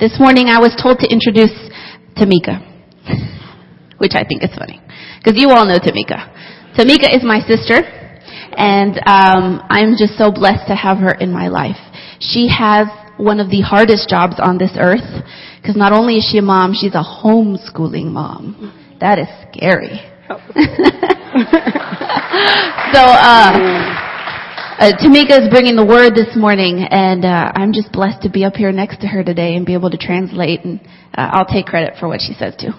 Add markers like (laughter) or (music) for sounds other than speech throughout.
This morning I was told to introduce Tamika, which I think is funny, because you all know Tamika. Tamika is my sister, and um, I'm just so blessed to have her in my life. She has one of the hardest jobs on this earth, because not only is she a mom, she's a homeschooling mom. That is scary. (laughs) so, uh, uh, Tamika is bringing the word this morning, and uh, I'm just blessed to be up here next to her today and be able to translate. And uh, I'll take credit for what she says too.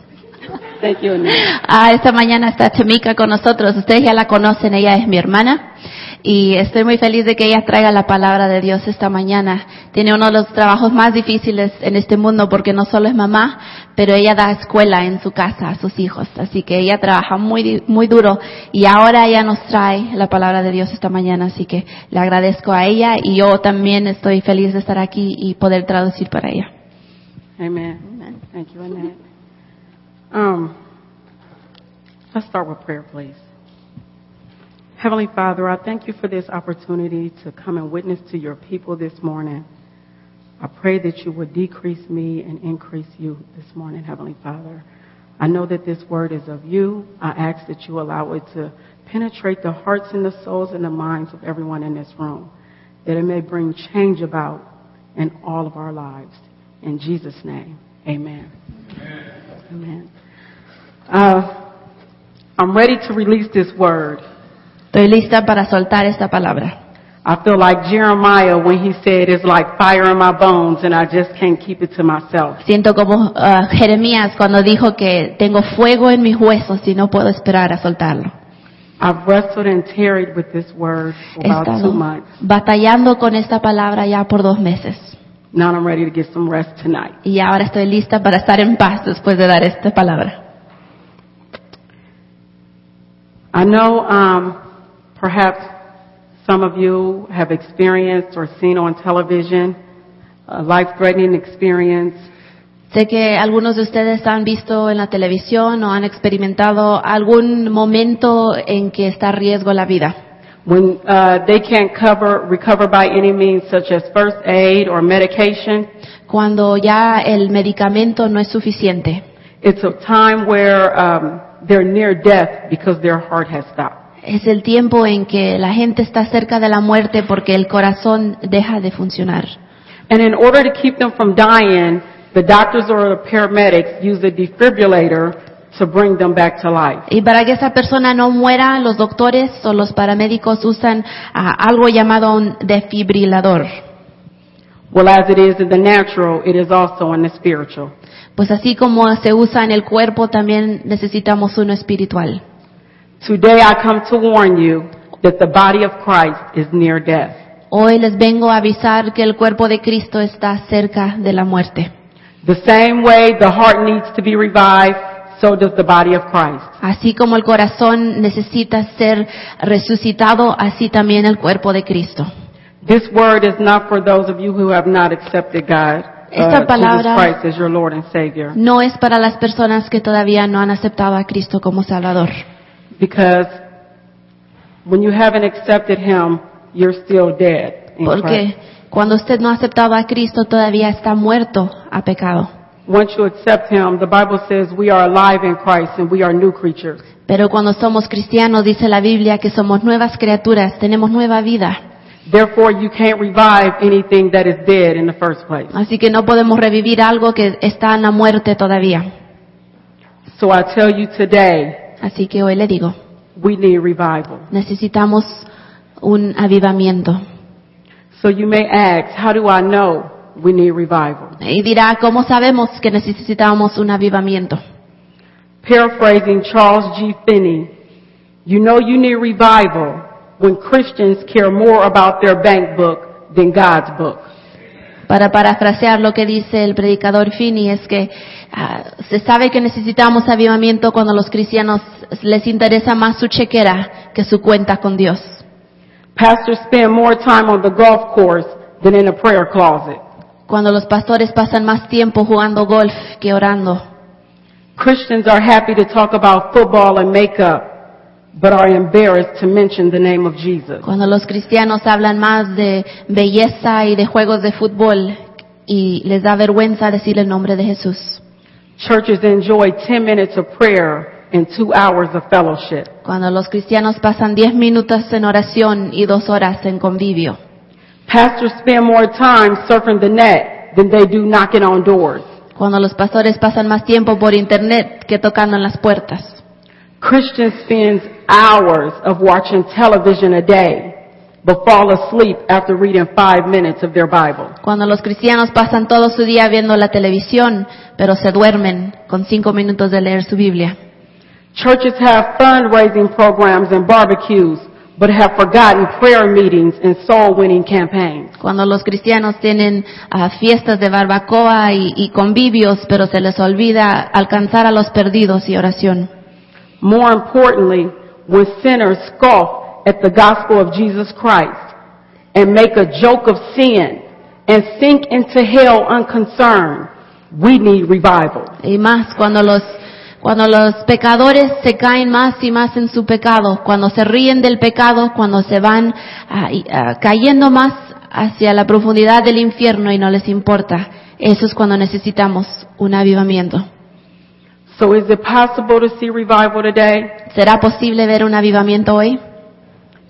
Thank you, Anita. Ah, esta mañana está Tamika con nosotros. Ustedes ya la conocen, ella es mi hermana. Y estoy muy feliz de que ella traiga la palabra de Dios esta mañana. Tiene uno de los trabajos más difíciles en este mundo porque no solo es mamá, pero ella da escuela en su casa a sus hijos. Así que ella trabaja muy, muy duro y ahora ella nos trae la palabra de Dios esta mañana. Así que le agradezco a ella y yo también estoy feliz de estar aquí y poder traducir para ella. Amen. Thank you. Um, let's start with prayer, please. Heavenly Father, I thank you for this opportunity to come and witness to your people this morning. I pray that you would decrease me and increase you this morning, Heavenly Father. I know that this word is of you. I ask that you allow it to penetrate the hearts and the souls and the minds of everyone in this room, that it may bring change about in all of our lives. In Jesus' name, amen. Amen. Uh, I'm ready to release this word. Estoy lista para soltar esta palabra. I feel like Jeremiah when he said, it's like fire in my bones and I just can't keep it to myself. Siento como ah, Jeremías cuando dijo que tengo fuego en mis huesos y no puedo esperar a soltarlo. I've wrestled and tarried with this word for about two months. batallando con esta palabra ya por dos meses. Now I'm ready to get some rest tonight. Y ahora estoy lista para estar en paz después de dar esta palabra. I know um, perhaps some of you have experienced or seen on television a life-threatening experience Sé que algunos de ustedes han visto en la televisión o han experimentado algún momento en que está a riesgo la vida. when uh, they can't cover recover by any means such as first aid or medication. Cuando ya el medicamento no es suficiente. It's a time where um, they're near death because their heart has stopped. Es el tiempo en que la gente está cerca de la muerte porque el corazón deja de funcionar. And in order to keep them from dying, the doctors or the paramedics use a defibrillator to bring them back to life. Y para que esa persona no muera, los doctores o los paramédicos usan ah, algo llamado un defibrilador. Well, as it is in the natural, it is also in the spiritual. Pues así como se usa en el cuerpo, también necesitamos uno espiritual. Today I come to warn you that the body of Christ is near death. Hoy les vengo a avisar que el cuerpo de Cristo está cerca de la muerte. The same way the heart needs to be revived, so does the body of Christ. Así como el corazón necesita ser resucitado, así también el cuerpo de Cristo. This word is not for those of you who have not accepted God, Esta uh, palabra- Jesus Christ as your Lord and Savior. No es para las personas que todavía no han aceptado a Cristo como Salvador. Because when you haven't accepted Him, you're still dead in Porque cuando usted no ha aceptado a Cristo todavía está muerto a pecado. Once you accept Him, the Bible says we are alive in Christ and we are new creatures. Pero cuando somos cristianos dice la Biblia que somos nuevas criaturas, tenemos nueva vida. Therefore, you can't revive anything that is dead in the first place. Así que no podemos revivir algo que está en la muerte todavía. So I tell you today, Así que hoy le digo, we need revival. necesitamos un avivamiento. So you may ask, how do I know we need revival? Y dirá, ¿cómo sabemos que necesitamos un avivamiento? Paraphrasing Charles G. Finney, you know you need revival when Christians care more about their bank book than God's book. Para parafrasear lo que dice el predicador Finney es que ah, se sabe que necesitamos avivamiento cuando los cristianos les interesa más su chequera que su cuenta con Dios. Pastors spend more time on the golf course than in a prayer closet. Cuando los pastores pasan más tiempo jugando golf que orando. Christians are happy to talk about football and makeup, but are embarrassed to mention the name of Jesus. Cuando los cristianos hablan más de belleza y de juegos de fútbol y les da vergüenza decir el nombre de Jesús. Churches enjoy 10 minutes of prayer and two hours of fellowship. Cuando los cristianos pasan 10 minutos en oración y dos horas en convivio. Pastors spend more time surfing the net than they do knocking on doors. Cuando los pastores pasan más tiempo por internet que tocando en las puertas. Christians spend hours of watching television a day, but fall asleep after reading five minutes of their Bible. Cuando los cristianos pasan todo su día viendo la televisión, pero se duermen con cinco minutos de leer su Biblia. Churches have fundraising programs and barbecues, but have forgotten prayer meetings and soul winning campaigns. Cuando los cristianos tienen ah, fiestas de barbacoa y, y convivios, pero se les olvida alcanzar a los perdidos y oración. More importantly, when sinners scoff at the gospel of Jesus Christ and make a joke of sin and sink into hell unconcerned, we need revival. Y más cuando los, cuando los pecadores se caen más y más en su pecado, cuando se ríen del pecado, cuando se van y, ah, cayendo más hacia la profundidad del infierno y no les importa, eso es cuando necesitamos un avivamiento. So is it possible to see revival today? ¿Será posible ver un avivamiento hoy?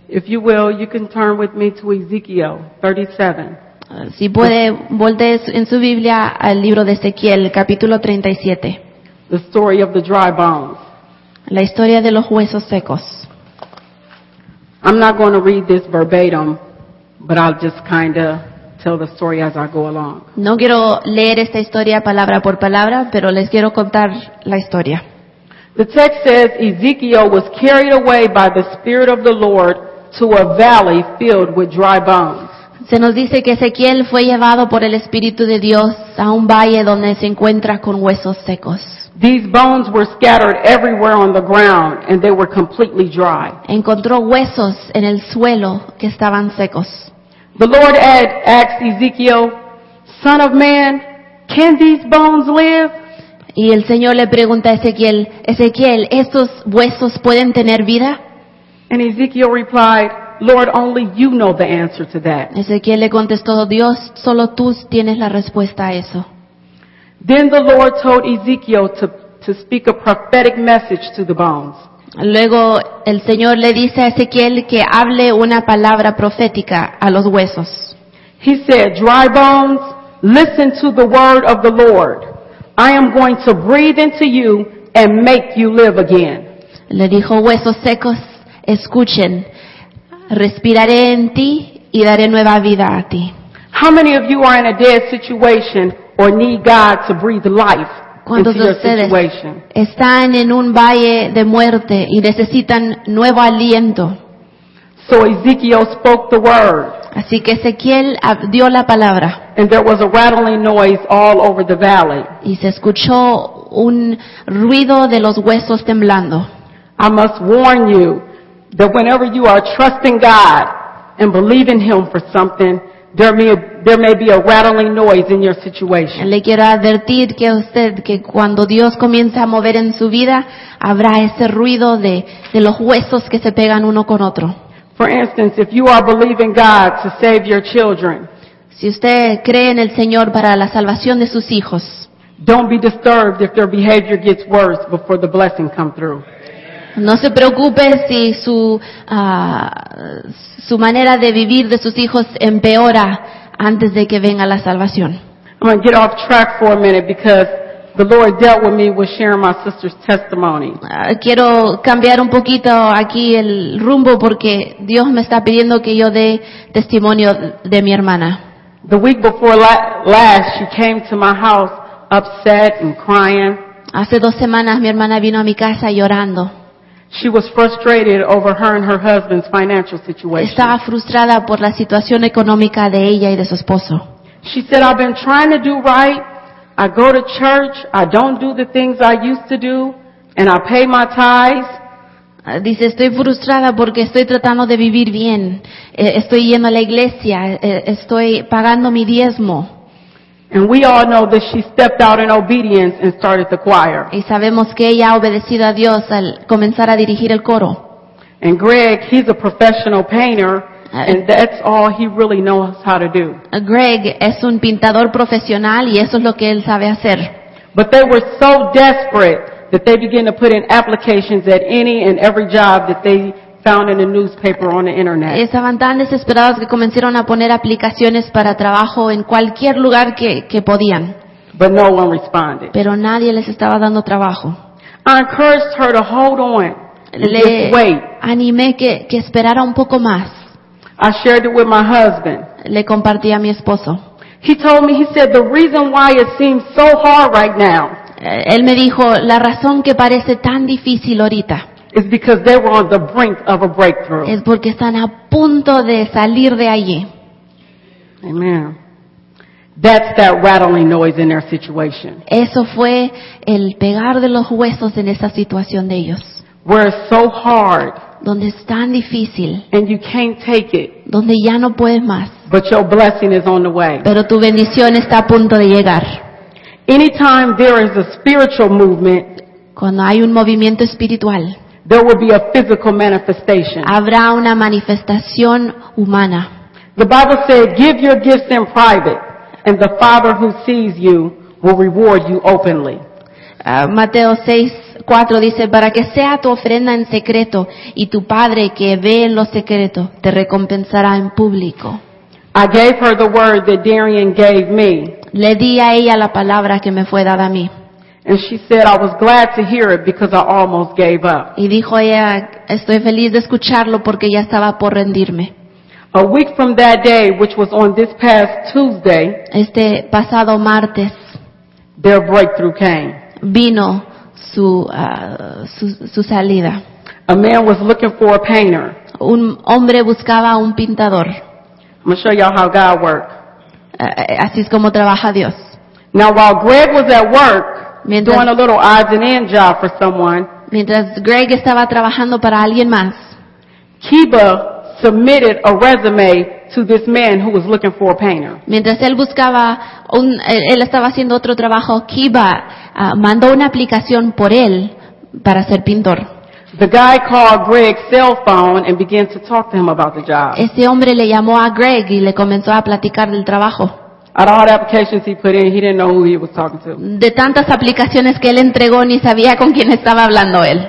If you will, you can turn with me to Ezekiel 37. Ah, Si puede, voltee en su Biblia al libro de Ezequiel, capítulo 37, the story of the dry bones. la historia de los huesos secos. I'm not going to read this verbatim, but I'll just kind of tell the story as I go along. No quiero leer esta historia palabra por palabra, pero les quiero contar la historia. The text says Ezekiel was carried away by the Spirit of the Lord to a valley filled with dry bones. Se nos dice que Ezequiel fue llevado por el Espíritu de Dios a un valle donde se encuentra con huesos secos. These bones were scattered everywhere on the ground and they were completely dry. Encontró huesos en el suelo que estaban secos. The Lord had asked Ezekiel, Son of man, can these bones live? Y el Señor le pregunta a Ezequiel, Ezequiel, ¿estos huesos pueden tener vida? And Ezekiel replied, Lord, only you know the answer to that. Ezequiel le contestó, Dios, solo tú tienes la respuesta a eso. Then the Lord told Ezekiel to, to speak a prophetic message to the bones. Luego el Señor le dice a Ezequiel que hable una palabra profética a los huesos. He said, Dry bones, listen to the word of the Lord. I am going to breathe into you and make you live again. Le dijo, huesos secos, escuchen, respiraré en ti y daré nueva vida a ti. How many of you are in a dead situation or need God to breathe life ¿Cuántos de ustedes situation? están en un valle de muerte y necesitan nuevo aliento? So Ezekiel spoke the word, Así que Ezequiel dio la palabra and there was a rattling noise all over the valley. y se escuchó un ruido de los huesos temblando. I must warn you that whenever you are trusting God and believing Him for something, there may, there may be a rattling noise in your situation. Le quiero advertir que usted, que cuando Dios comienza a mover en su vida, habrá ese ruido de, de los huesos que se pegan uno con otro. For instance, if you are believing God to save your children, Si usted cree en el Señor para la salvación de sus hijos, don't be disturbed if their behavior gets worse before the blessing come through. no se preocupe si su, ah, su manera de vivir de sus hijos empeora antes de que venga la salvación. I'm going to get off track for a minute because the Lord dealt with me with sharing my sister's testimony. Ah, quiero cambiar un poquito aquí el rumbo porque Dios me está pidiendo que yo dé testimonio de mi hermana. The week before la- last, she came to my house upset and crying. Hace dos semanas mi hermana vino a mi casa llorando. She was frustrated over her and her husband's financial situation. Estaba frustrada por la situación económica de ella y de su esposo. She said, I've been trying to do right. I go to church. I don't do the things I used to do. And I pay my tithes. Ah, Dice, estoy frustrada porque estoy tratando de vivir bien. Eh, estoy yendo a la iglesia. eh, estoy pagando mi diezmo. And we all know that she stepped out in obedience and started the choir. Y sabemos que ella ha obedecido a Dios al comenzar a dirigir el coro. And Greg, he's a professional painter. Uh, and that's all he really knows how to do. Uh, Greg es un pintador profesional y eso es lo que él sabe hacer. But they were so desperate that they began to put in applications at any and every job that they found in the newspaper on the internet. Estaban tan desesperados que comenzaron a poner aplicaciones para trabajo en cualquier lugar que, que podían, But no one responded. pero nadie les estaba dando trabajo. I encouraged her to hold on and Le just wait. animé que, que esperara un poco más. I shared it with my husband. Le compartí a mi esposo. He told me, he said, the reason why it seems so hard right now Eh, Él me dijo, la razón que parece tan difícil ahorita is because they were on the brink of a breakthrough. es porque están a punto de salir de allí. Amen. That's that rattling noise in their situation. Eso fue el pegar de los huesos en esa situación de ellos, Where it's so hard donde es tan difícil, and you can't take it, donde ya no puedes más, but your blessing is on the way. pero tu bendición está a punto de llegar. Anytime there is a spiritual movement, Cuando hay un movimiento espiritual, there will be a physical manifestation. habrá una manifestación humana. The Bible said, give your gifts in private, and the Father who sees you will reward you openly. Ah, Mateo 6, 4 dice, para que sea tu ofrenda en secreto y tu Padre que ve en lo secreto te recompensará en público. I gave her the word that Darian gave me, Le di a ella la palabra que me fue dada a mí. And she said I was glad to hear it because I almost gave up. Y dijo ella, estoy feliz de escucharlo porque ya estaba por rendirme. A week from that day, which was on this past Tuesday, Este pasado martes their breakthrough came. vino su, ah, su, su salida. A man was looking for a painter. Un hombre buscaba a un pintador. I'm going to show y'all how God works. Ah, Así es como trabaja Dios. Now, while Greg was at work, Mientras- doing a little odds and end job for someone, Mientras Greg estaba trabajando para alguien más, Kiba submitted a resume to this man who was looking for a painter. mientras él buscaba, un, él estaba haciendo otro trabajo, Kiba ah, mandó una aplicación por él para ser pintor. The guy called Greg's cell phone and began to talk to him about the job. Ese hombre le llamó a Greg y le comenzó a platicar del trabajo. Out of all the applications he put in, he didn't know who he was talking to. De tantas aplicaciones que él entregó ni sabía con quién estaba hablando él.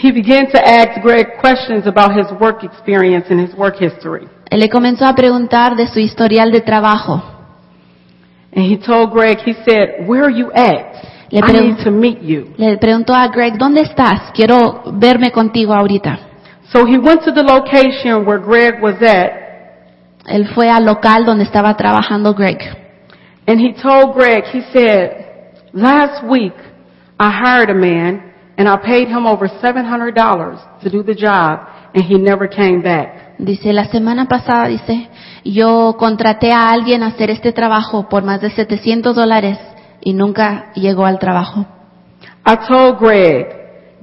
He began to ask Greg questions about his work experience and his work history. Él le comenzó a preguntar de su historial de trabajo. And he told Greg, he said, where are you at? Le I pregun- need to meet you. Le preguntó a Greg, ¿dónde estás? Quiero verme contigo ahorita. So he went to the location where Greg was at Él fue al local donde estaba trabajando Greg. and he told Greg, he said, last week I hired a man and I paid him over $700 to do the job and he never came back. Dice, la semana pasada, dice, yo contraté a alguien a hacer este trabajo por más de 700 dólares y nunca llegó al trabajo. I told Greg,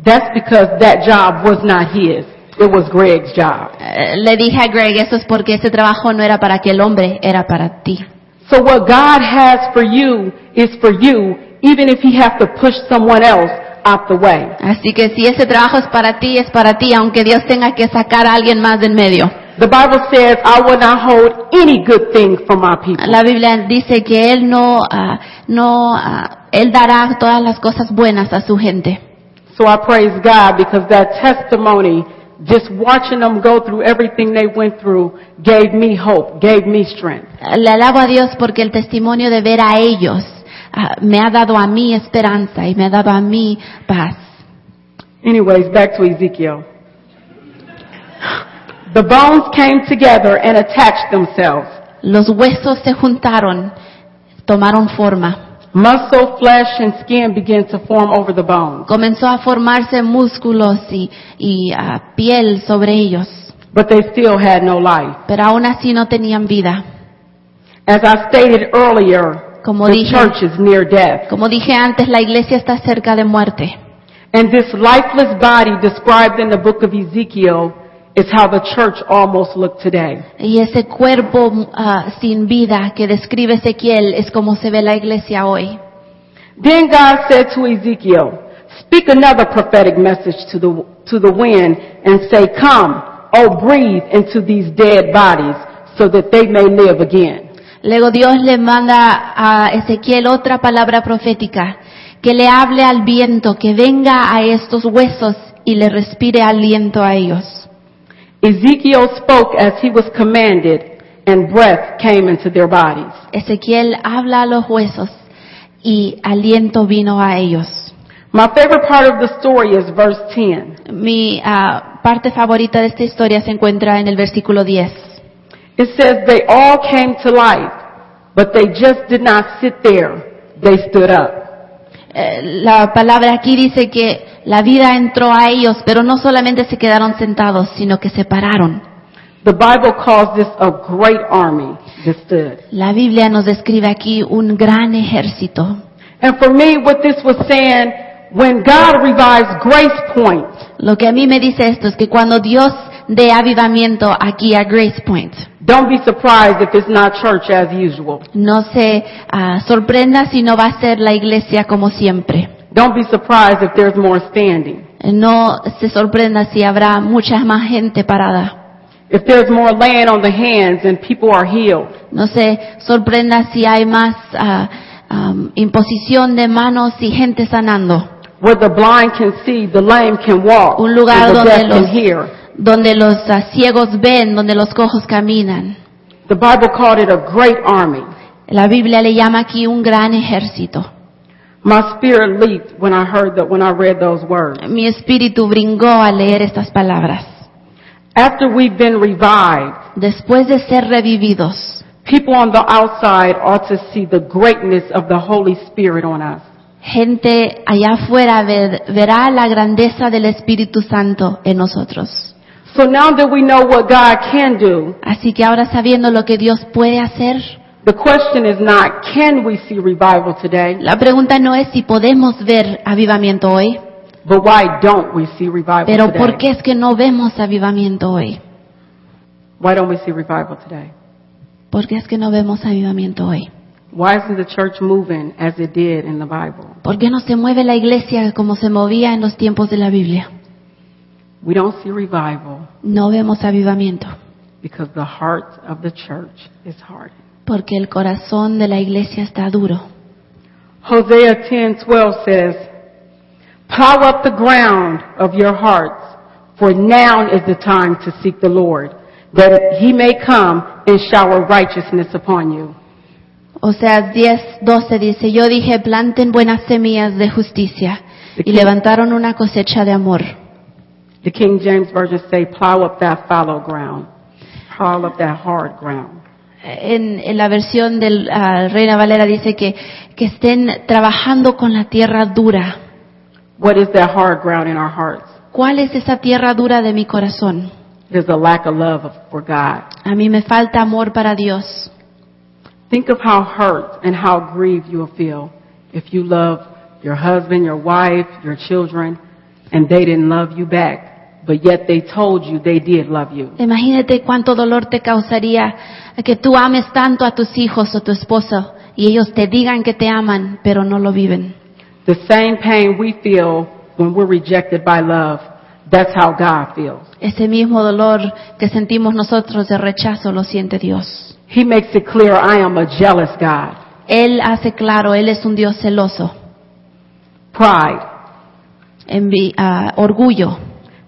that's because that job was not his. It was Greg's job. Eh, le dije a Greg, eso es porque ese trabajo no era para aquel hombre, era para ti. So what God has for you is for you, even if he has to push someone else out the way. Así que si ese trabajo es para ti, es para ti, aunque Dios tenga que sacar a alguien más del medio. The Bible says, I will not hold any good thing from my people. La Biblia dice que Él no, ah, no, ah, Él dará todas las cosas buenas a su gente. So I praise God because that testimony, just watching them go through everything they went through, gave me hope, gave me strength. Le alabo a Dios porque el testimonio de ver a ellos ah, me ha dado a mí esperanza y me ha dado a mí paz. Anyways, back to Ezekiel. The bones came together and attached themselves. Los huesos se juntaron, tomaron forma. Muscle, flesh, and skin began to form over the bones. Comenzó a formarse músculos y, y ah, piel sobre ellos, But they still had no life. pero aún así no tenían vida. As I stated earlier, Como the dije, church is near death. como dije antes, la iglesia está cerca de muerte. And this lifeless body described in the book of Ezekiel is how the church almost looked today. Y ese cuerpo ah, sin vida que describe Ezequiel es como se ve la iglesia hoy. Then God said to Ezekiel, speak another prophetic message to the, to the wind and say, come, Oh, breathe into these dead bodies so that they may live again. Luego Dios le manda a Ezequiel otra palabra profética, que le hable al viento, que venga a estos huesos y le respire aliento a ellos. Ezekiel spoke as he was commanded, and breath came into their bodies. Ezequiel habla a los huesos y aliento vino a ellos. My favorite part of the story is verse 10. Mi ah, parte favorita de esta historia se encuentra en el versículo 10. It says they all came to life, but they just did not sit there. They stood up. Eh, la palabra aquí dice que la vida entró a ellos, pero no solamente se quedaron sentados, sino que se pararon. The Bible calls this a great army that stood. La Biblia nos describe aquí un gran ejército. And for me, what this was saying, when God revives Grace Point, Lo que a mí me dice esto es que cuando Dios dé avivamiento aquí a Grace Point, don't be surprised if it's not church as usual. no se ah, sorprenda si no va a ser la iglesia como siempre. Don't be surprised if there's more standing. No se sorprenda si habrá mucha más gente parada. If there's more laying on the hands and people are healed. No se sorprenda si hay más ah, am, imposición de manos y gente sanando. Where the blind can see, the lame can walk, Un lugar and the donde deaf can los, hear. donde los ah, ciegos ven, donde los cojos caminan. The Bible called it a great army. La Biblia le llama aquí un gran ejército. My spirit leaped when I heard that, when I read those words. Mi espíritu brincó al leer estas palabras. After we've been revived, Después de ser revividos, people on the outside ought to see the greatness of the Holy Spirit on us. gente allá afuera ver- verá la grandeza del Espíritu Santo en nosotros. So now that we know what God can do, Así que ahora sabiendo lo que Dios puede hacer, the question is not, can we see revival today? la pregunta no es si podemos ver avivamiento hoy, But why don't we see revival pero today? ¿por qué es que no vemos avivamiento hoy? Why don't we see revival today? ¿Por qué es que no vemos avivamiento hoy? Why isn't the church moving as it did in the Bible? ¿Por qué no se mueve la iglesia como se movía en los tiempos de la Biblia? We don't see revival No vemos avivamiento, because the heart of the church is hardened. Porque el corazón de la iglesia está duro. Hosea 10:12 says, "Plow up the ground of your hearts, for now is the time to seek the Lord, that he may come and shower righteousness upon you." O sea, 10, 12 dice, yo dije, planten buenas semillas de justicia y levantaron una cosecha de amor. The King James version say, "Plow up that fallow ground, plow up that hard ground." En, en la versión del ah, Reina Valera dice que, que estén trabajando con la tierra dura. What is that hard ground in our hearts? ¿Cuál es esa tierra dura de mi corazón? There's a lack of love for God. A mí me falta amor para Dios. Think of how hurt and how grieved you will feel if you love your husband, your wife, your children, and they didn't love you back, but yet they told you they did love you. Imagínate cuánto dolor te causaría que tú ames tanto a tus hijos o tu esposo y ellos te digan que te aman, pero no lo viven. The same pain we feel when we're rejected by love, that's how God feels. Ese mismo dolor que sentimos nosotros de rechazo lo siente Dios. He makes it clear, I am a jealous God. Él hace claro, Él es un Dios celoso, Pride. envi- ah, orgullo.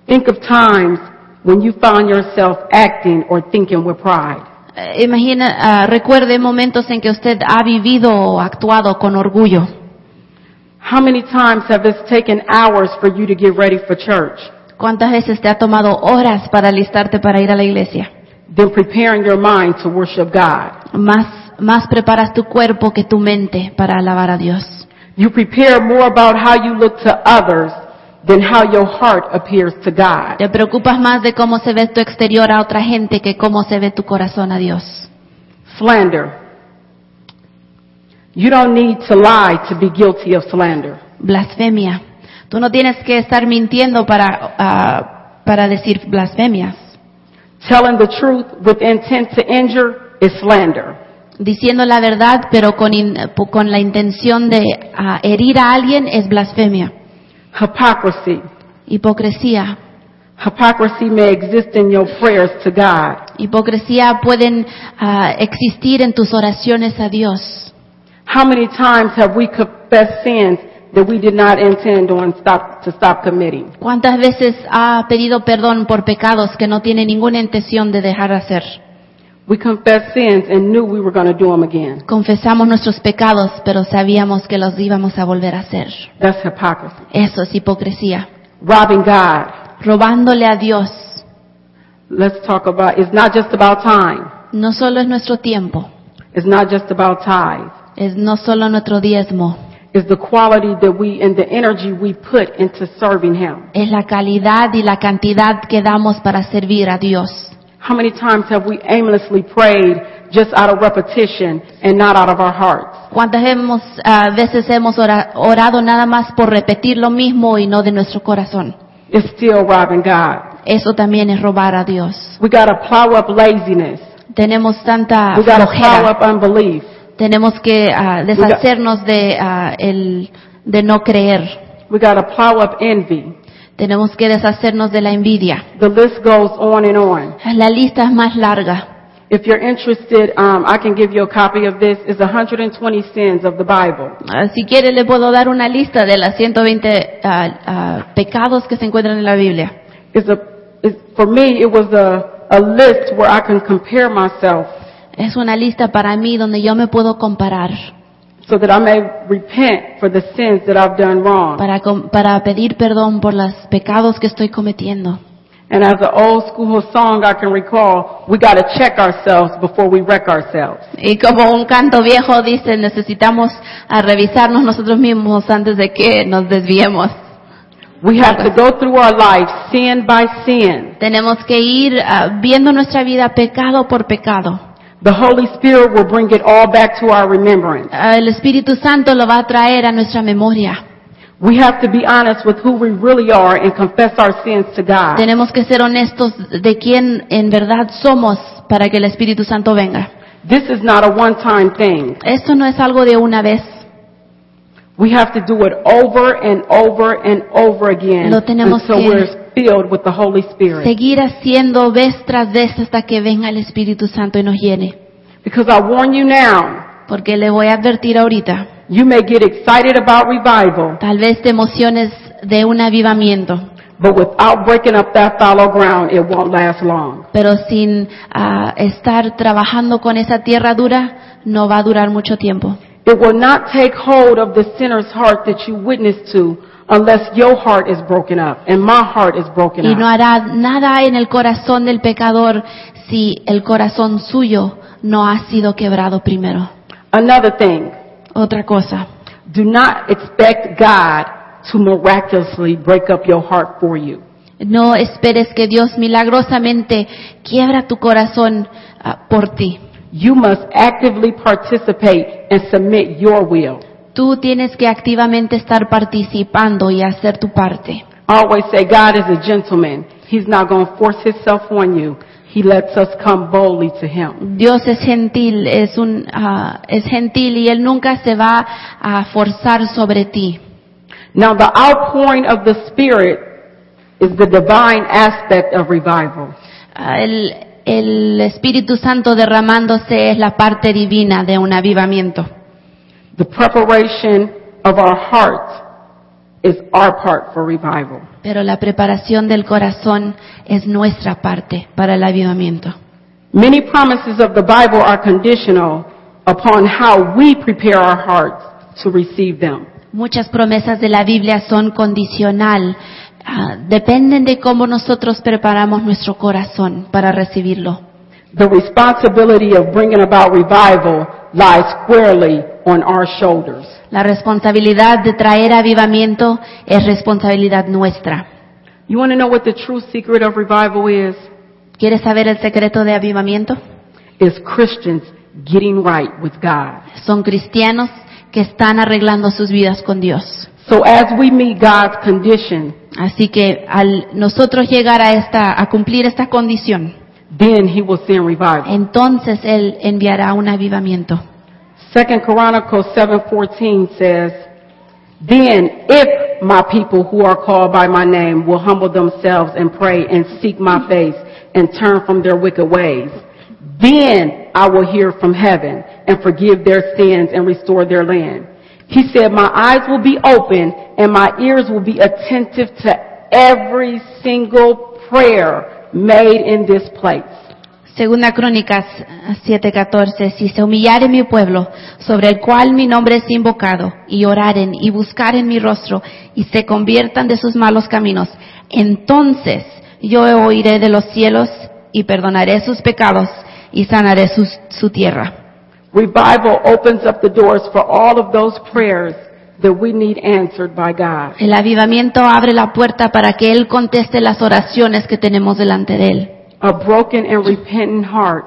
Think of times when you found yourself acting or thinking with pride. Eh, Imagina, ah, recuerde momentos en que usted ha vivido o actuado con orgullo. How many times have it taken hours for you to get ready for church? ¿Cuántas veces te ha tomado horas para alistarte para ir a la iglesia? Then preparing your mind to worship God. Más, más preparas tu cuerpo que tu mente para alabar a Dios. You prepare more about how you look to others than how your heart appears to God. Te preocupas más de cómo se ve tu exterior a otra gente que cómo se ve tu corazón a Dios. Slander. You don't need to lie to be guilty of slander. Blasfemia. Tú no tienes que estar mintiendo para, ah, para decir blasfemias. Telling the truth with intent to injure is slander. Diciendo la verdad, pero con, in- con la intención de ah, herir a alguien es blasfemia. Hypocrisy. Hipocresía. Hypocrisy may exist in your prayers to God. Hipocresía pueden ah, existir en tus oraciones a Dios. How many times have we confessed sins that we did not intend on stop, to stop committing? ¿Cuántas veces ha pedido perdón por pecados que no tiene ninguna intención de dejar de hacer? We confessed sins and knew we were going to do them again. Confesamos nuestros pecados, pero sabíamos que los íbamos a volver a hacer. That's hypocrisy. Eso es hipocresía. Robbing God. Robándole a Dios. Let's talk about, it's not just about time. No solo es nuestro tiempo, It's not just about tithe. es no solo nuestro diezmo, It's the quality that we and the energy we put into serving Him. es la calidad y la cantidad que damos para servir a Dios. How many times have we aimlessly prayed just out of repetition and not out of our hearts? ¿Cuántas hemos, ah, veces hemos ora- orado nada más por repetir lo mismo y no de nuestro corazón? It's still robbing God. Eso también es robar a Dios. We got to plow up laziness. Tenemos tanta We got to plow flojera. up unbelief. Tenemos que ah, deshacernos de, ah, el, de no creer. We got to plow up envy. Tenemos que deshacernos de la envidia. The list goes on and on. La lista es más larga. If you're interested, um, I can give you a copy of this. It's 120 sins of the Bible. Ah, Si quiere le puedo dar una lista de las 120 ah, ah, pecados que se encuentran en la Biblia. It's a, it's, for me, it was a, a list where I can compare myself Es una lista para mí donde yo me puedo comparar so that I may repent for the sins that I've done wrong. para, com- para pedir perdón por los pecados que estoy cometiendo. And as an old school song I can recall, we got to check ourselves before we wreck ourselves. Y como un canto viejo dice, necesitamos a revisarnos nosotros mismos antes de que nos desviemos. We have to go through our life sin by sin. Tenemos que ir ah, viendo nuestra vida pecado por pecado. The Holy Spirit will bring it all back to our remembrance. Ah, El Espíritu Santo lo va a traer a nuestra memoria. We have to be honest with who we really are and confess our sins to God. Tenemos que ser honestos de quién en verdad somos para que el Espíritu Santo venga. This is not a one-time thing. Esto no es algo de una vez. We have to do it over and over and over again Lo tenemos until que- we're filled with the Holy Spirit. Seguir haciendo vez tras vez hasta que venga el Espíritu Santo y nos llene. Because I warn you now, Porque le voy a advertir ahorita, you may get excited about revival, tal vez te emociones de un avivamiento, but without breaking up that fallow ground, it won't last long. pero sin ah, estar trabajando con esa tierra dura, no va a durar mucho tiempo. It will not take hold of the sinner's heart that you witness to unless your heart is broken up and my heart is broken Y no up. hará nada en el corazón del pecador si el corazón suyo no ha sido quebrado primero. Another thing, Otra cosa, do not expect God to miraculously break up your heart for you. no esperes que Dios milagrosamente quiebra tu corazón ah, por ti. You must actively participate and submit your will. Tú tienes que activamente estar participando y hacer tu parte. Always say God is a gentleman. He's not going to force himself on you. He lets us come boldly to him. Dios es gentil, es un, ah, es gentil y él nunca se va a forzar sobre ti. Now the outpouring of the Spirit is the divine aspect of revival. Ah, El, el Espíritu Santo derramándose es la parte divina de un avivamiento. The preparation of our heart is our part for revival. Pero la preparación del corazón es nuestra parte para el avivamiento. Many promises of the Bible are conditional upon how we prepare our hearts to receive them. Muchas promesas de la Biblia son condicional, ah, dependen de cómo nosotros preparamos nuestro corazón para recibirlo. The responsibility of bringing about revival lies squarely on our shoulders. La responsabilidad de traer avivamiento es responsabilidad nuestra. You want to know what the true secret of revival is? ¿Quieres saber el secreto de avivamiento? Is Christians getting right with God. Son cristianos que están arreglando sus vidas con Dios. So as we meet God's condition, Así que al nosotros llegar a esta, a cumplir esta condición, then he will send revival. entonces Él enviará un avivamiento. Second Chronicles 7:14 says, "Then if my people who are called by my name will humble themselves and pray and seek my face and turn from their wicked ways, then I will hear from heaven and forgive their sins and restore their land. He said, my eyes will be open and my ears will be attentive to every single prayer made in this place. Segunda Crónicas 7:14, si se humillare mi pueblo, sobre el cual mi nombre es invocado, y oraren y buscaren mi rostro, y se conviertan de sus malos caminos, entonces yo oiré de los cielos y perdonaré sus pecados y sanaré su, su tierra. Revival opens up the doors for all of those prayers that we need answered by God. El avivamiento abre la puerta para que Él conteste las oraciones que tenemos delante de Él. A broken and repentant heart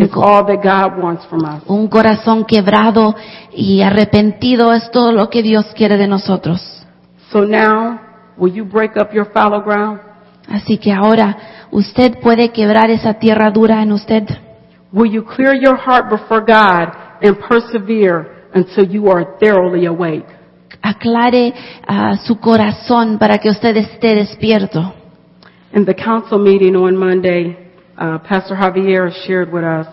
is all that God wants from us. Un corazón quebrado y arrepentido es todo lo que Dios quiere de nosotros. So now, will you break up your fallow ground? Así que ahora usted puede quebrar esa tierra dura en usted. Will you clear your heart before God and persevere until you are thoroughly awake? Aclare ah, su corazón para que usted esté despierto. In the council meeting on Monday, uh, Pastor Javier shared with us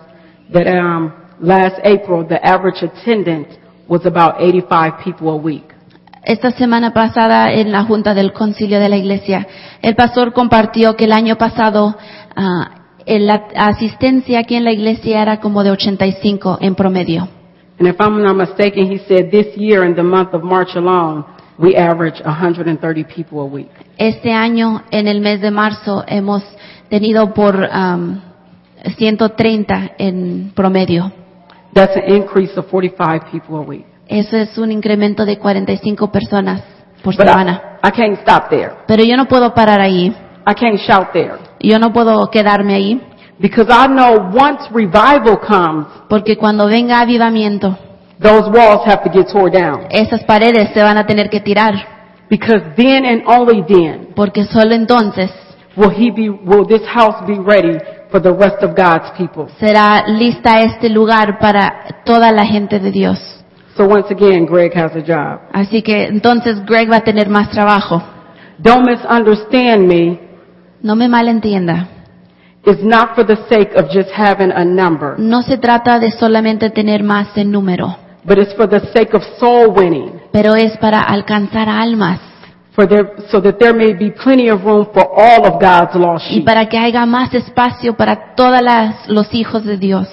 that um, last April the average attendance was about 85 people a week. Esta semana pasada en la junta del concilio de la iglesia, el pastor compartió que el año pasado en la asistencia aquí en la iglesia era como de 85 en promedio. And if I'm not mistaken, he said this year in the month of March alone, we average 130 people a week. Este año, en el mes de marzo, hemos tenido por am, 130 en promedio. That's an increase of 45 people a week. Eso es un incremento de 45 personas por But semana. I, I can't stop there. Pero yo no puedo parar ahí. I can't shout there. Yo no puedo quedarme ahí. Because I know once revival comes, Porque cuando venga avivamiento, those walls have to get tore down. esas paredes se van a tener que tirar. Because then and only then Porque solo entonces will he be, will this house be ready for the rest of God's people. será lista este lugar para toda la gente de Dios. So once again, Greg has a job. Así que entonces Greg va a tener más trabajo. Don't misunderstand me. No me malentienda. It's not for the sake of just having a number, No se trata de solamente tener más en número, but it's for the sake of soul winning. pero es para alcanzar almas For there, so that there may be plenty of room for all of God's lost y sheep. para que haya más espacio para todos los hijos de Dios.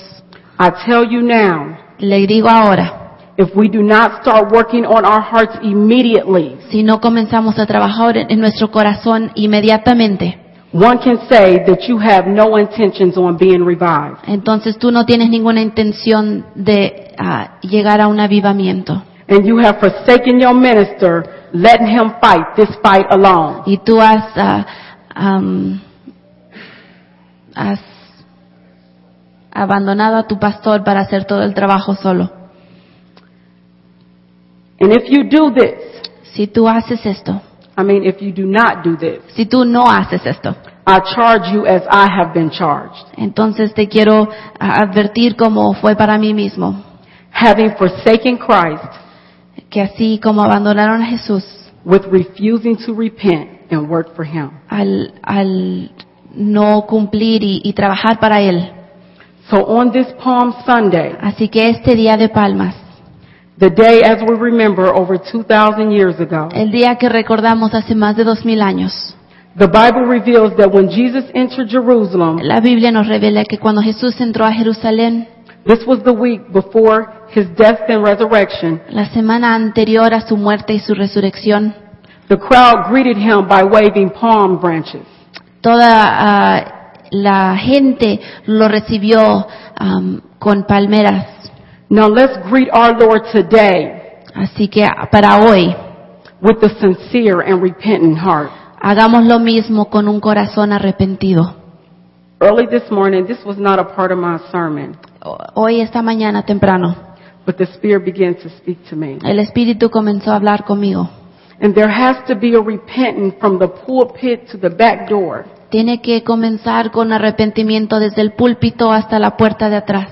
I tell you now, Le digo ahora, if we do not start working on our hearts immediately, si no comenzamos a trabajar en nuestro corazón inmediatamente, one can say that you have no intentions on being revived. entonces tú no tienes ninguna intención de ah, llegar a un avivamiento. And you have forsaken your minister, letting him fight this fight alone. Y tú has, ah, has abandonado a tu pastor para hacer todo el trabajo solo. And if you do this, Si tú haces esto, I mean, if you do not do this, si tú no haces esto, I charge you as I have been charged. entonces te quiero advertir como fue para mí mismo, Having forsaken Christ que así como abandonaron a Jesús with refusing to repent and work for him. al, al no cumplir y, y trabajar para Él. So on this Palm Sunday, Así que este día de palmas, the day as we remember over 2,000 years ago, el día que recordamos hace más de dos mil años, the Bible reveals that when Jesus entered Jerusalem, la Biblia nos revela que cuando Jesús entró a Jerusalén, this was the week before his death and resurrection, la semana anterior a su muerte y su resurrección, the crowd greeted him by waving palm branches. toda ah, la gente lo recibió con palmeras. Now let's greet our Lord today Así que para hoy, with a sincere and repentant heart. hagamos lo mismo con un corazón arrepentido. Early this morning, this was not a part of my sermon, Hoy, esta mañana temprano, but the Spirit began to speak to me. el Espíritu comenzó a hablar conmigo. And there has to be a repentance from the pulpit to the back door. Tiene que comenzar con arrepentimiento desde el púlpito hasta la puerta de atrás.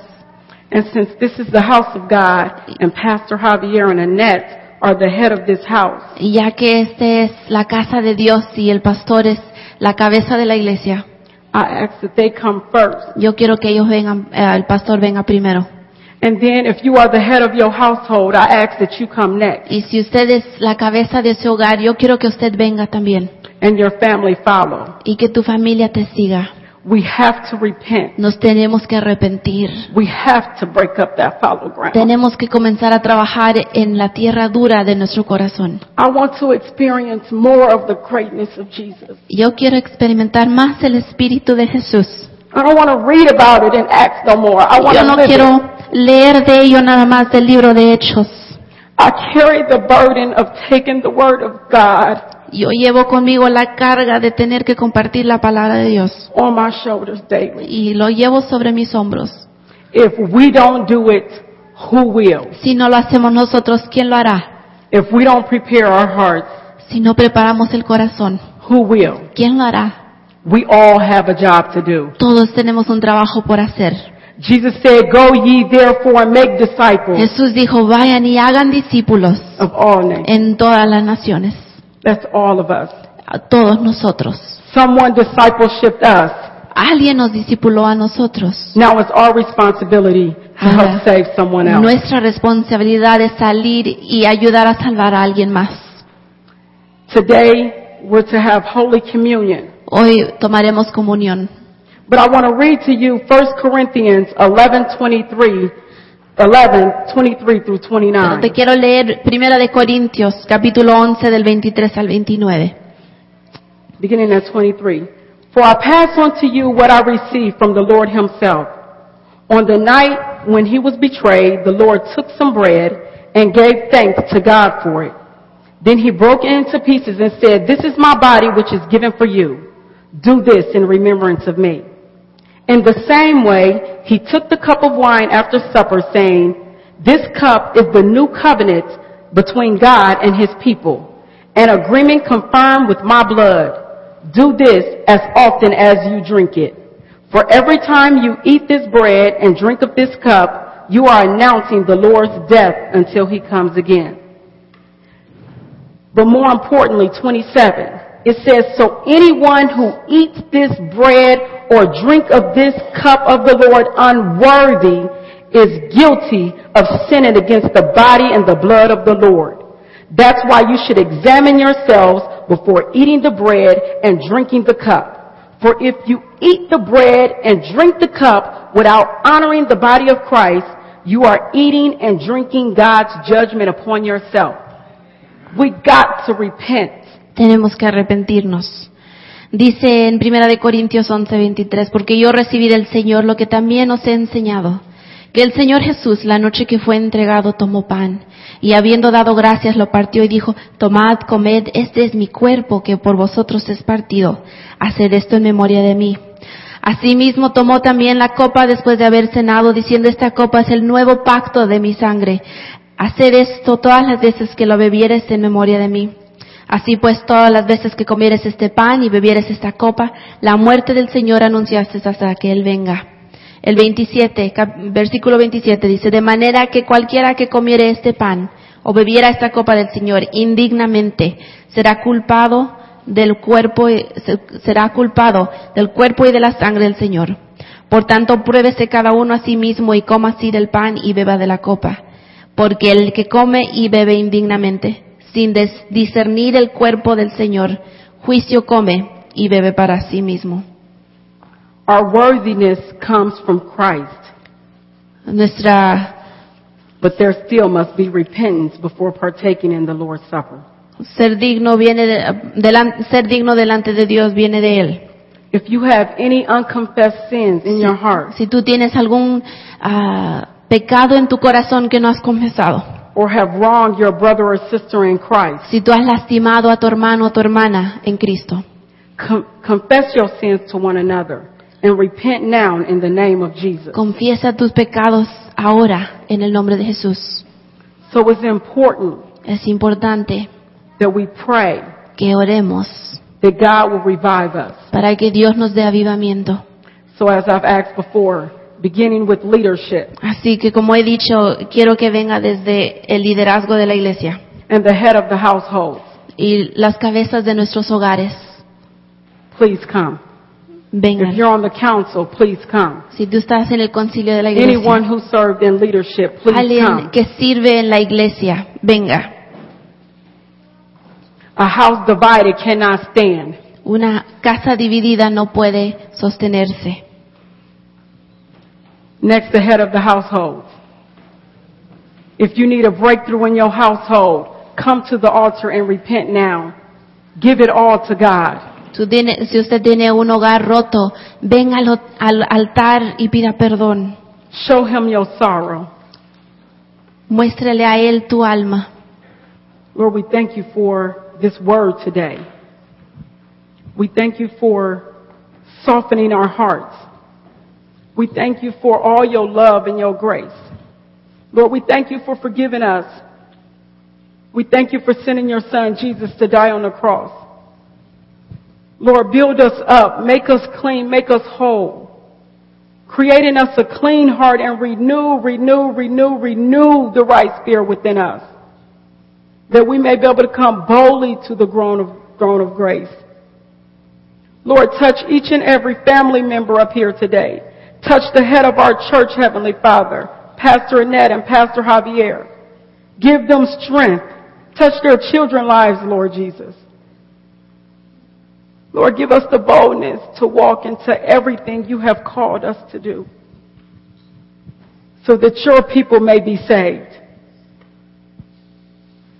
And since this is the house of God and Pastor Javier and Annette are the head of this house, ya que este es la casa de Dios y el pastor es la cabeza de la iglesia, I ask that they come first. yo quiero que ellos vengan, eh, el pastor venga primero. And then if you are the head of your household, I ask that you come next Y si usted es la cabeza de ese hogar, yo quiero que usted venga también and your family follow. y que tu familia te siga. We have to repent. Nos tenemos que arrepentir. We have to break up that fallow ground. Tenemos que comenzar a trabajar en la tierra dura de nuestro corazón. I want to experience more of the greatness of Jesus. Yo quiero experimentar más el Espíritu de Jesús. I don't want to read about it in Acts no more. I want Yo to no live quiero it. leer de ello nada más del libro de Hechos. I carry the burden of taking the word of God Yo llevo conmigo la carga de tener que compartir la palabra de Dios on my shoulders daily. y lo llevo sobre mis hombros. If we don't do it, who will? Si no lo hacemos nosotros, ¿quién lo hará? If we don't prepare our hearts, Si no preparamos el corazón, who will? ¿quién lo hará? We all have a job to do. Todos tenemos un trabajo por hacer. Jesus said, Go ye therefore and make disciples Jesús dijo, vayan y hagan discípulos of all nations. en todas las naciones, That's all of us. a todos nosotros. Someone discipleshiped us. Alguien nos discipuló a nosotros. Now it's our responsibility to help save someone else. Nuestra responsabilidad es salir y ayudar a salvar a alguien más. Today, we're to have Holy Communion. Hoy tomaremos comunión. But I want to read to you 1 Corinthians 11, 23, 11, 23 through Pero 29. te quiero leer Primera de Corintios, capítulo 11 del 23 al 29. beginning at 23. For I pass on to you what I received from the Lord himself. On the night when he was betrayed, the Lord took some bread and gave thanks to God for it. Then he broke it into pieces and said, This is my body which is given for you. Do this in remembrance of me. In the same way, he took the cup of wine after supper saying, This cup is the new covenant between God and his people, an agreement confirmed with my blood. Do this as often as you drink it. For every time you eat this bread and drink of this cup, you are announcing the Lord's death until he comes again. But more importantly, 27, it says, So anyone who eats this bread or drink of this cup of the Lord unworthy is guilty of sinning against the body and the blood of the Lord. That's why you should examine yourselves before eating the bread and drinking the cup. For if you eat the bread and drink the cup without honoring the body of Christ, you are eating and drinking God's judgment upon yourself. We got to repent. Tenemos que arrepentirnos. Dice en Primera de Corintios 11:23, porque yo recibí del Señor lo que también os he enseñado, que el Señor Jesús la noche que fue entregado tomó pan y habiendo dado gracias lo partió y dijo, tomad, comed, este es mi cuerpo que por vosotros es partido, haced esto en memoria de mí. Asimismo tomó también la copa después de haber cenado, diciendo esta copa es el nuevo pacto de mi sangre. Haced esto todas las veces que lo bebieres en memoria de mí. Así pues, todas las veces que comieres este pan y bebieres esta copa, la muerte del Señor anunciaste hasta que Él venga. El 27, cap- versículo 27 dice, de manera que cualquiera que comiere este pan o bebiera esta copa del Señor indignamente será culpado del cuerpo, será culpado del cuerpo y de la sangre del Señor. Por tanto, pruébese cada uno a sí mismo y coma así del pan y beba de la copa. Porque el que come y bebe indignamente, sin discernir el cuerpo del Señor, juicio come y bebe para sí mismo. Our worthiness comes from Christ, Nuestra but there still must be repentance before partaking in the Lord's Supper. ser digno viene de, delan- ser digno delante de Dios viene de él. If you have any unconfessed sins in your heart, Si tú tienes algún ah, pecado en tu corazón que no has confesado, or have wronged your brother or sister in Christ, si tú has lastimado a tu hermano o tu hermana en Cristo, com- confess your sins to one another and repent now in the name of Jesus. confiesa tus pecados ahora en el nombre de Jesús. So it's important Es importante that we pray que oremos that God will revive us. para que Dios nos dé avivamiento. So as I've asked before, beginning with leadership, Así que como he dicho, quiero que venga desde el liderazgo de la iglesia. and the head of the household, y las cabezas de nuestros hogares. please come. If Vengan. you're on the council, please come. Si tú estás en el concilio de la iglesia, Anyone who served in leadership, please alguien come. que sirve en la iglesia, venga. A house divided cannot stand. Una casa dividida no puede sostenerse. Next, the head of the household. If you need a breakthrough in your household, come to the altar and repent now. Give it all to God. Si usted tiene un hogar roto, ven al, al altar y pida perdón. Show him your sorrow. Muéstrale a Él tu alma. Lord, we thank you for this word today. We thank you for softening our hearts. We thank you for all your love and your grace. Lord, we thank you for forgiving us. We thank you for sending your son Jesus to die on the cross. Lord, build us up, make us clean, make us whole. Create in us a clean heart and renew, renew, renew, renew the right spirit within us that we may be able to come boldly to the throne of, throne of grace. Lord, touch each and every family member up here today. Touch the head of our church, Heavenly Father, Pastor Annette and Pastor Javier. Give them strength. Touch their children's lives, Lord Jesus. Lord, give us the boldness to walk into everything you have called us to do so that your people may be saved.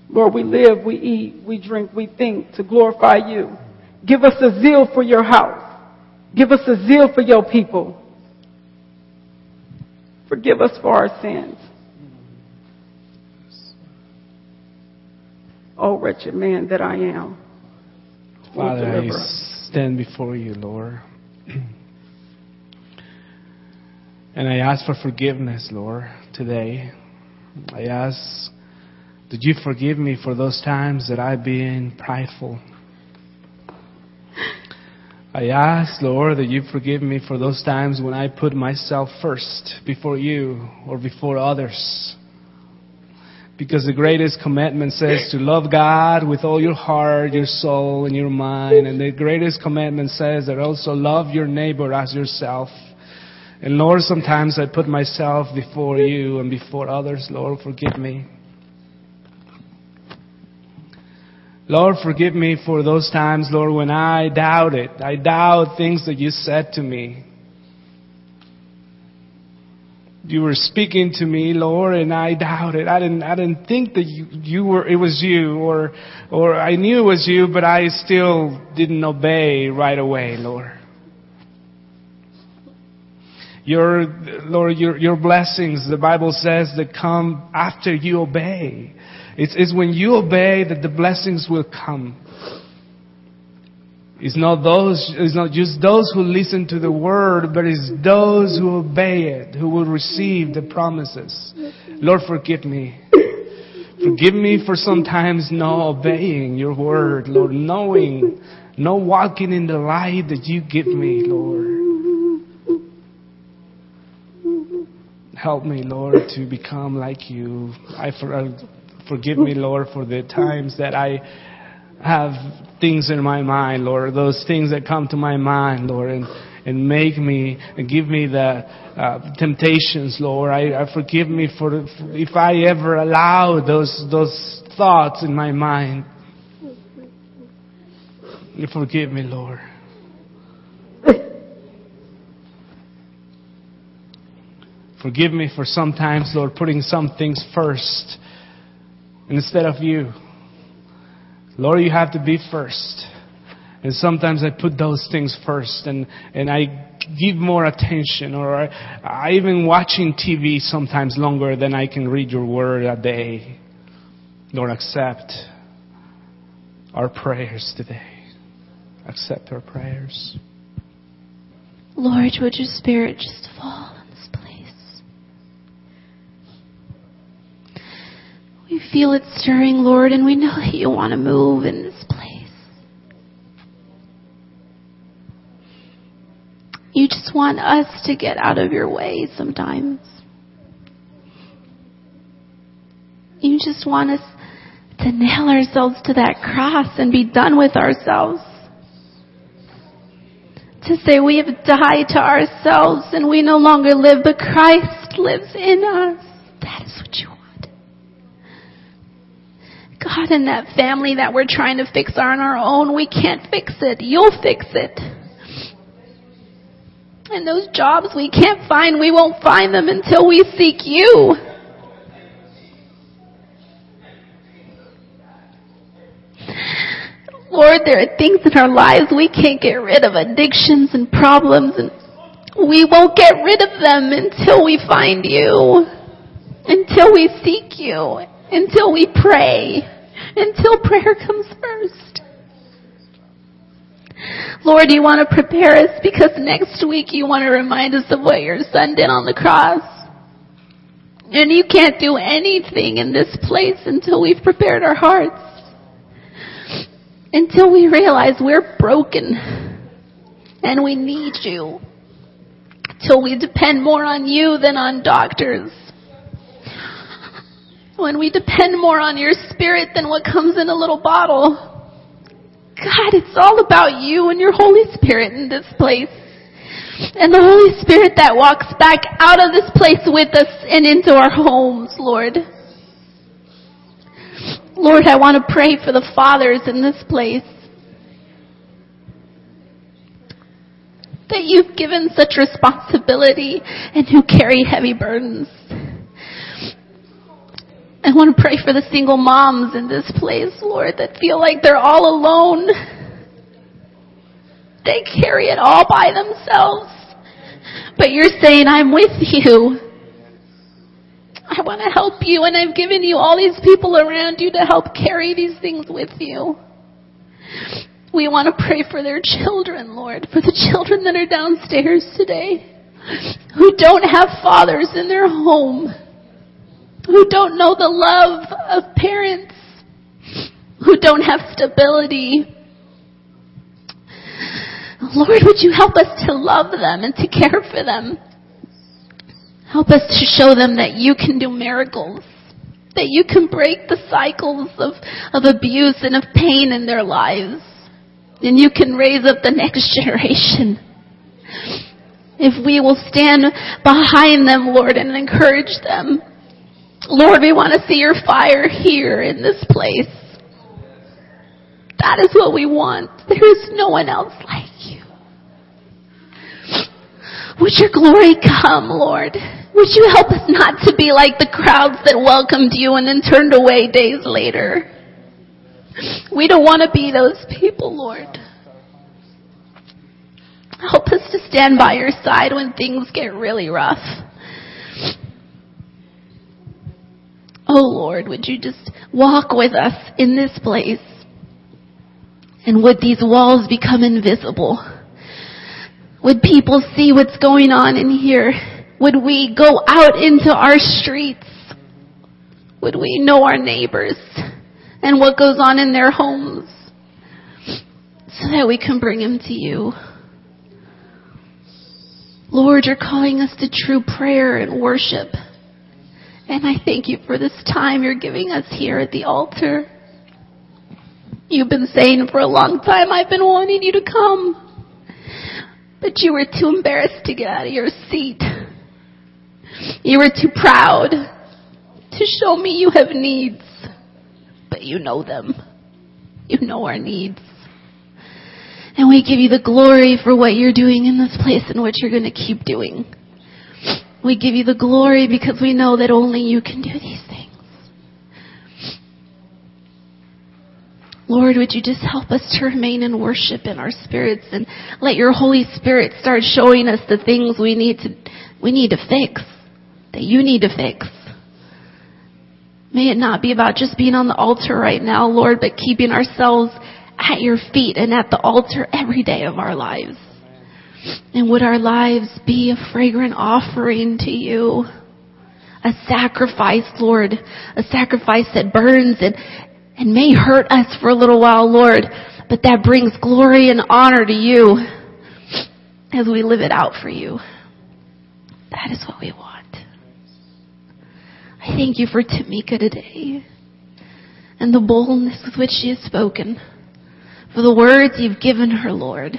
Lord, we live, we eat, we drink, we think to glorify you. Give us a zeal for your house. Give us a zeal for your people. Forgive us for our sins. Oh, wretched man that I am. Father, I stand before you, Lord. and I ask for forgiveness, Lord, today. I ask that you forgive me for those times that I've been prideful. I ask, Lord, that you forgive me for those times when I put myself first before you or before others. Because the greatest commandment says to love God with all your heart, your soul, and your mind. And the greatest commandment says that also love your neighbor as yourself. And Lord, sometimes I put myself before you and before others. Lord, forgive me. Lord, forgive me for those times, Lord, when I doubted. I doubt things that you said to me. You were speaking to me, Lord, and I doubted. I didn't, I didn't think that you, you were, it was you, or, or I knew it was you, but I still didn't obey right away, Lord. Your, Lord, your, your blessings, the Bible says, that come after you obey. It's, it's when you obey that the blessings will come. It's not those, it's not just those who listen to the word, but it's those who obey it, who will receive the promises. Lord, forgive me. Forgive me for sometimes not obeying your word, Lord, knowing, not walking in the light that you give me, Lord. Help me, Lord, to become like you. I for, forgive me, Lord, for the times that I have things in my mind, Lord, those things that come to my mind, Lord, and, and make me and give me the uh, temptations, Lord. I, I forgive me for if I ever allow those those thoughts in my mind. You forgive me, Lord. Forgive me for sometimes, Lord, putting some things first instead of you. Lord, you have to be first. And sometimes I put those things first and, and I give more attention or I, I even watching TV sometimes longer than I can read your word a day. Lord, accept our prayers today. Accept our prayers. Lord, would your spirit just fall in this place? We feel it stirring, Lord, and we know that you want to move in this place. You just want us to get out of your way sometimes. You just want us To nail ourselves to that cross and be done with ourselves. To say we have died to ourselves and we no longer live, but Christ lives in us. That is what you want. God, in that family that we're trying to fix on our own, we can't fix it. You'll fix it. And those jobs we can't find, we won't find them until we seek you. Lord, there are things in our lives we can't get rid of, addictions and problems, and we won't get rid of them until we find you, until we seek you, until we pray, until prayer comes first. Lord, you want to prepare us because next week you want to remind us of what your son did on the cross. And you can't do anything in this place until we've prepared our hearts until we realize we're broken and we need you. Till we depend more on you than on doctors. When we depend more on your spirit than what comes in a little bottle. God, it's all about you and your Holy Spirit in this place. And the Holy Spirit that walks back out of this place with us and into our homes, Lord. Lord, I want to pray for the fathers in this place. That you've given such responsibility and who carry heavy burdens. I want to pray for the single moms in this place, Lord, that feel like they're all alone. They carry it all by themselves. But you're saying, I'm with you. I want to help you and I've given you all these people around you to help carry these things with you. We want to pray for their children, Lord, for the children that are downstairs today who don't have fathers in their home, who don't know the love of parents, who don't have stability. Lord, would you help us to love them and to care for them? Help us to show them that you can do miracles. That you can break the cycles of, of abuse and of pain in their lives. And you can raise up the next (laughs) generation. If we will stand behind them, Lord, and encourage them. Lord, we want to see your fire here in this place. That is what we want. There is no one else like you. Would your glory come, Lord? Would you help us not to be like the crowds that welcomed you and then turned away days later? We don't want to be those people, Lord. Help us to stand by your side when things get really rough. Oh Lord, would you just walk with us in this place? And would these walls become invisible? Would people see what's going on in here? Would we go out into our streets? Would we know our neighbors and what goes on in their homes so that we can bring them to you? Lord, you're calling us to true prayer and worship. And I thank you for this time you're giving us here at the altar. You've been saying for a long time, I've been wanting you to come. But you were too embarrassed to get out of your seat. You were too proud to show me you have needs, but you know them. You know our needs. And we give you the glory for what you're doing in this place and what you're going to keep doing. We give you the glory because we know that only you can do these things. Lord, would you just help us to remain in worship in our spirits and let your Holy Spirit start showing us the things we need to, we need to fix that you need to fix. May it not be about just being on the altar right now, Lord, but keeping ourselves at your feet and at the altar every day of our lives. And would our lives be a fragrant offering to you? A sacrifice, Lord, a sacrifice that burns and, and may hurt us for a little while, Lord, but that brings glory and honor to you as we live it out for you. That is what we want. I thank you for Tamika today. and the boldness with which she has spoken, for the words you've given her, Lord.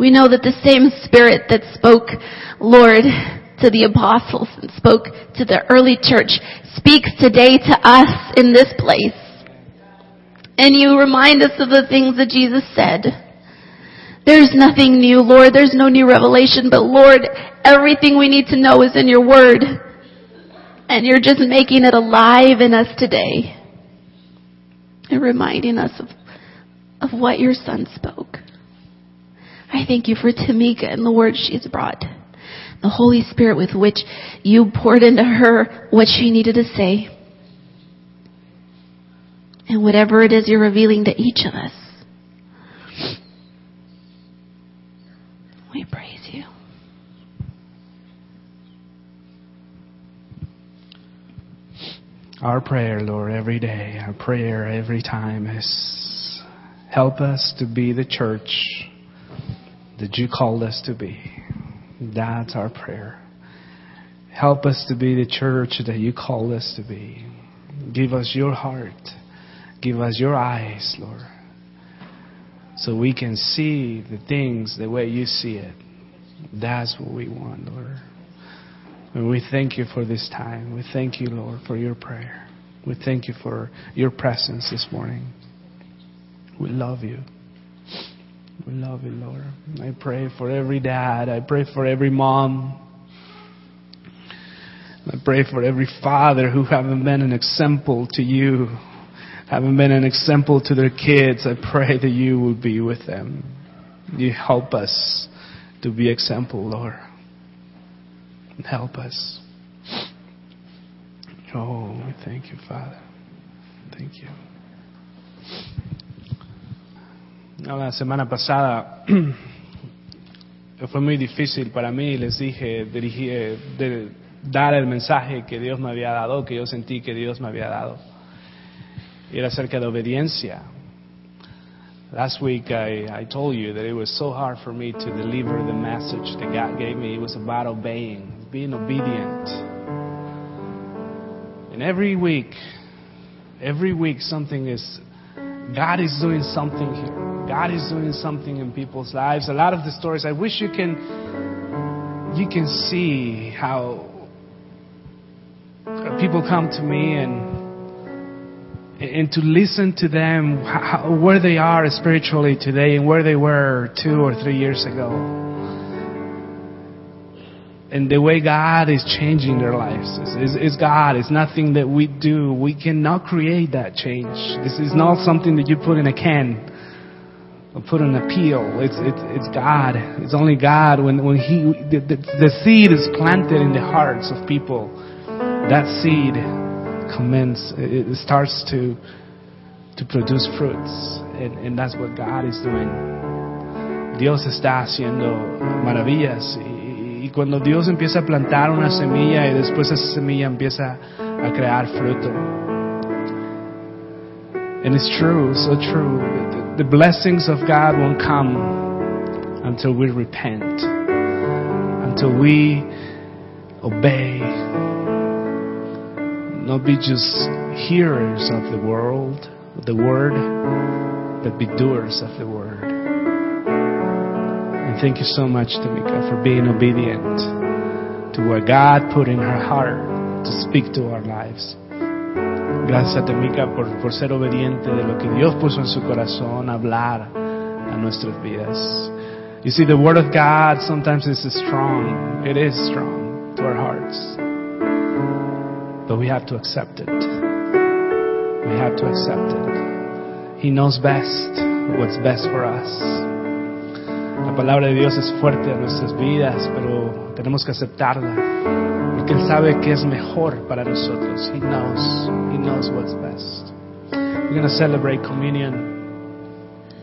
We know that the same spirit that spoke, Lord, to the apostles and spoke to the early church speaks today to us in this place. And you remind us of the things that Jesus said. There's nothing new, Lord. There's no new revelation, but Lord, everything we need to know is in your word. And you're just making it alive in us today. And reminding us of, of what your son spoke. I thank you for Tamika and the word she's brought. The Holy Spirit with which you poured into her what she needed to say. And whatever it is you're revealing to each of us. We praise you. Our prayer, Lord, every day, our prayer every time is help us to be the church that you called us to be. That's our prayer. Help us to be the church that you called us to be. Give us your heart. Give us your eyes, Lord, so we can see the things the way you see it. That's what we want, Lord. And we thank you for this time. We thank you, Lord, for your prayer. We thank you for your presence this morning. We love you. We love you, Lord. I pray for every dad. I pray for every mom. I pray for every father who haven't been an example to you, haven't been an example to their kids. I pray that you will be with them. You help us to be example, Lord. Help us. Oh, we thank you, Father. Thank you. No, la semana pasada (clears throat) fue muy difícil para mí, les dije, dirigir, eh, de, dar el mensaje que Dios me había dado, que yo sentí que Dios me había dado. Y era acerca de obediencia. Last week I, I told you that it was so hard for me to deliver the message that God gave me. It was about obeying, being obedient. And every week, every week something is, God is doing something here. God is doing something in people's lives. A lot of the stories, I wish you can, you can see how people come to me and and to listen to them how, where they are spiritually today and where they were two or three years ago and the way God is changing their lives is, God. It's nothing that we do. We cannot create that change. This is not something that you put in a can put an appeal. It's, it's, it's God. It's only God. When, when He, the, the, the seed is planted in the hearts of people, that seed commence, it, it starts to, to produce fruits. And, and that's what God is doing. Dios está haciendo maravillas. Y, y cuando Dios empieza a plantar una semilla y después esa semilla empieza a crear fruto. And it's true, so true. The, blessings of God won't come until we repent, until we obey, not be just hearers of the world, the word, but be doers of the word. And thank you so much, Tamika, for being obedient to what God put in her heart to speak to our lives. Gracias, Tamika, por, por ser obediente de lo que Dios puso en su corazón, hablar a nuestras vidas. You see, the Word of God sometimes is strong. It is strong to our hearts. But we have to accept it. We have to accept it. He knows best what's best for us. La palabra de Dios es fuerte en nuestras vidas, pero tenemos que aceptarla. Porque Él sabe que es mejor para nosotros. He knows. He knows what's best. We're going to celebrate communion.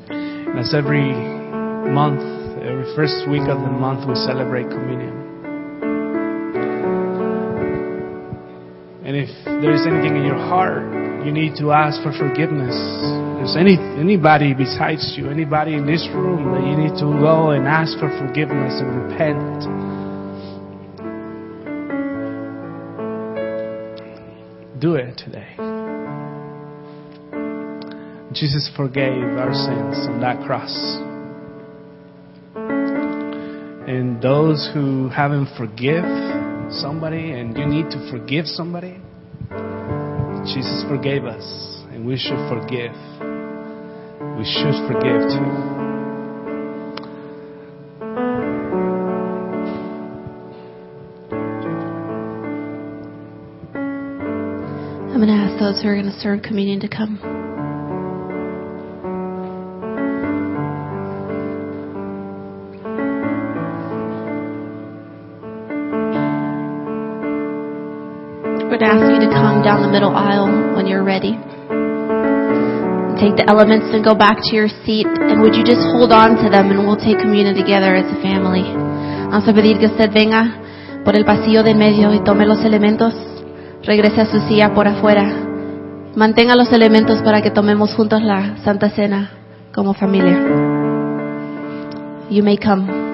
And as every month, every first week of the month, we celebrate communion. And if there is anything in your heart, you need to ask for forgiveness. There's any anybody besides you, anybody in this room that you need to go and ask for forgiveness and repent. Do it today. Jesus forgave our sins on that cross. And those who haven't forgive somebody and you need to forgive somebody, Jesus forgave us and we should forgive. We should forgive too. Those who are going to serve communion to come. To ask you to come down the middle aisle when you're ready. Take the elements and go back to your seat. And would you just hold on to them and we'll take communion together as a family. Vamos a pedir que usted venga por el pasillo de medio y tome los elementos. Regrese a su silla por afuera. Mantenga los elementos para que tomemos juntos la Santa Cena como familia. You may come.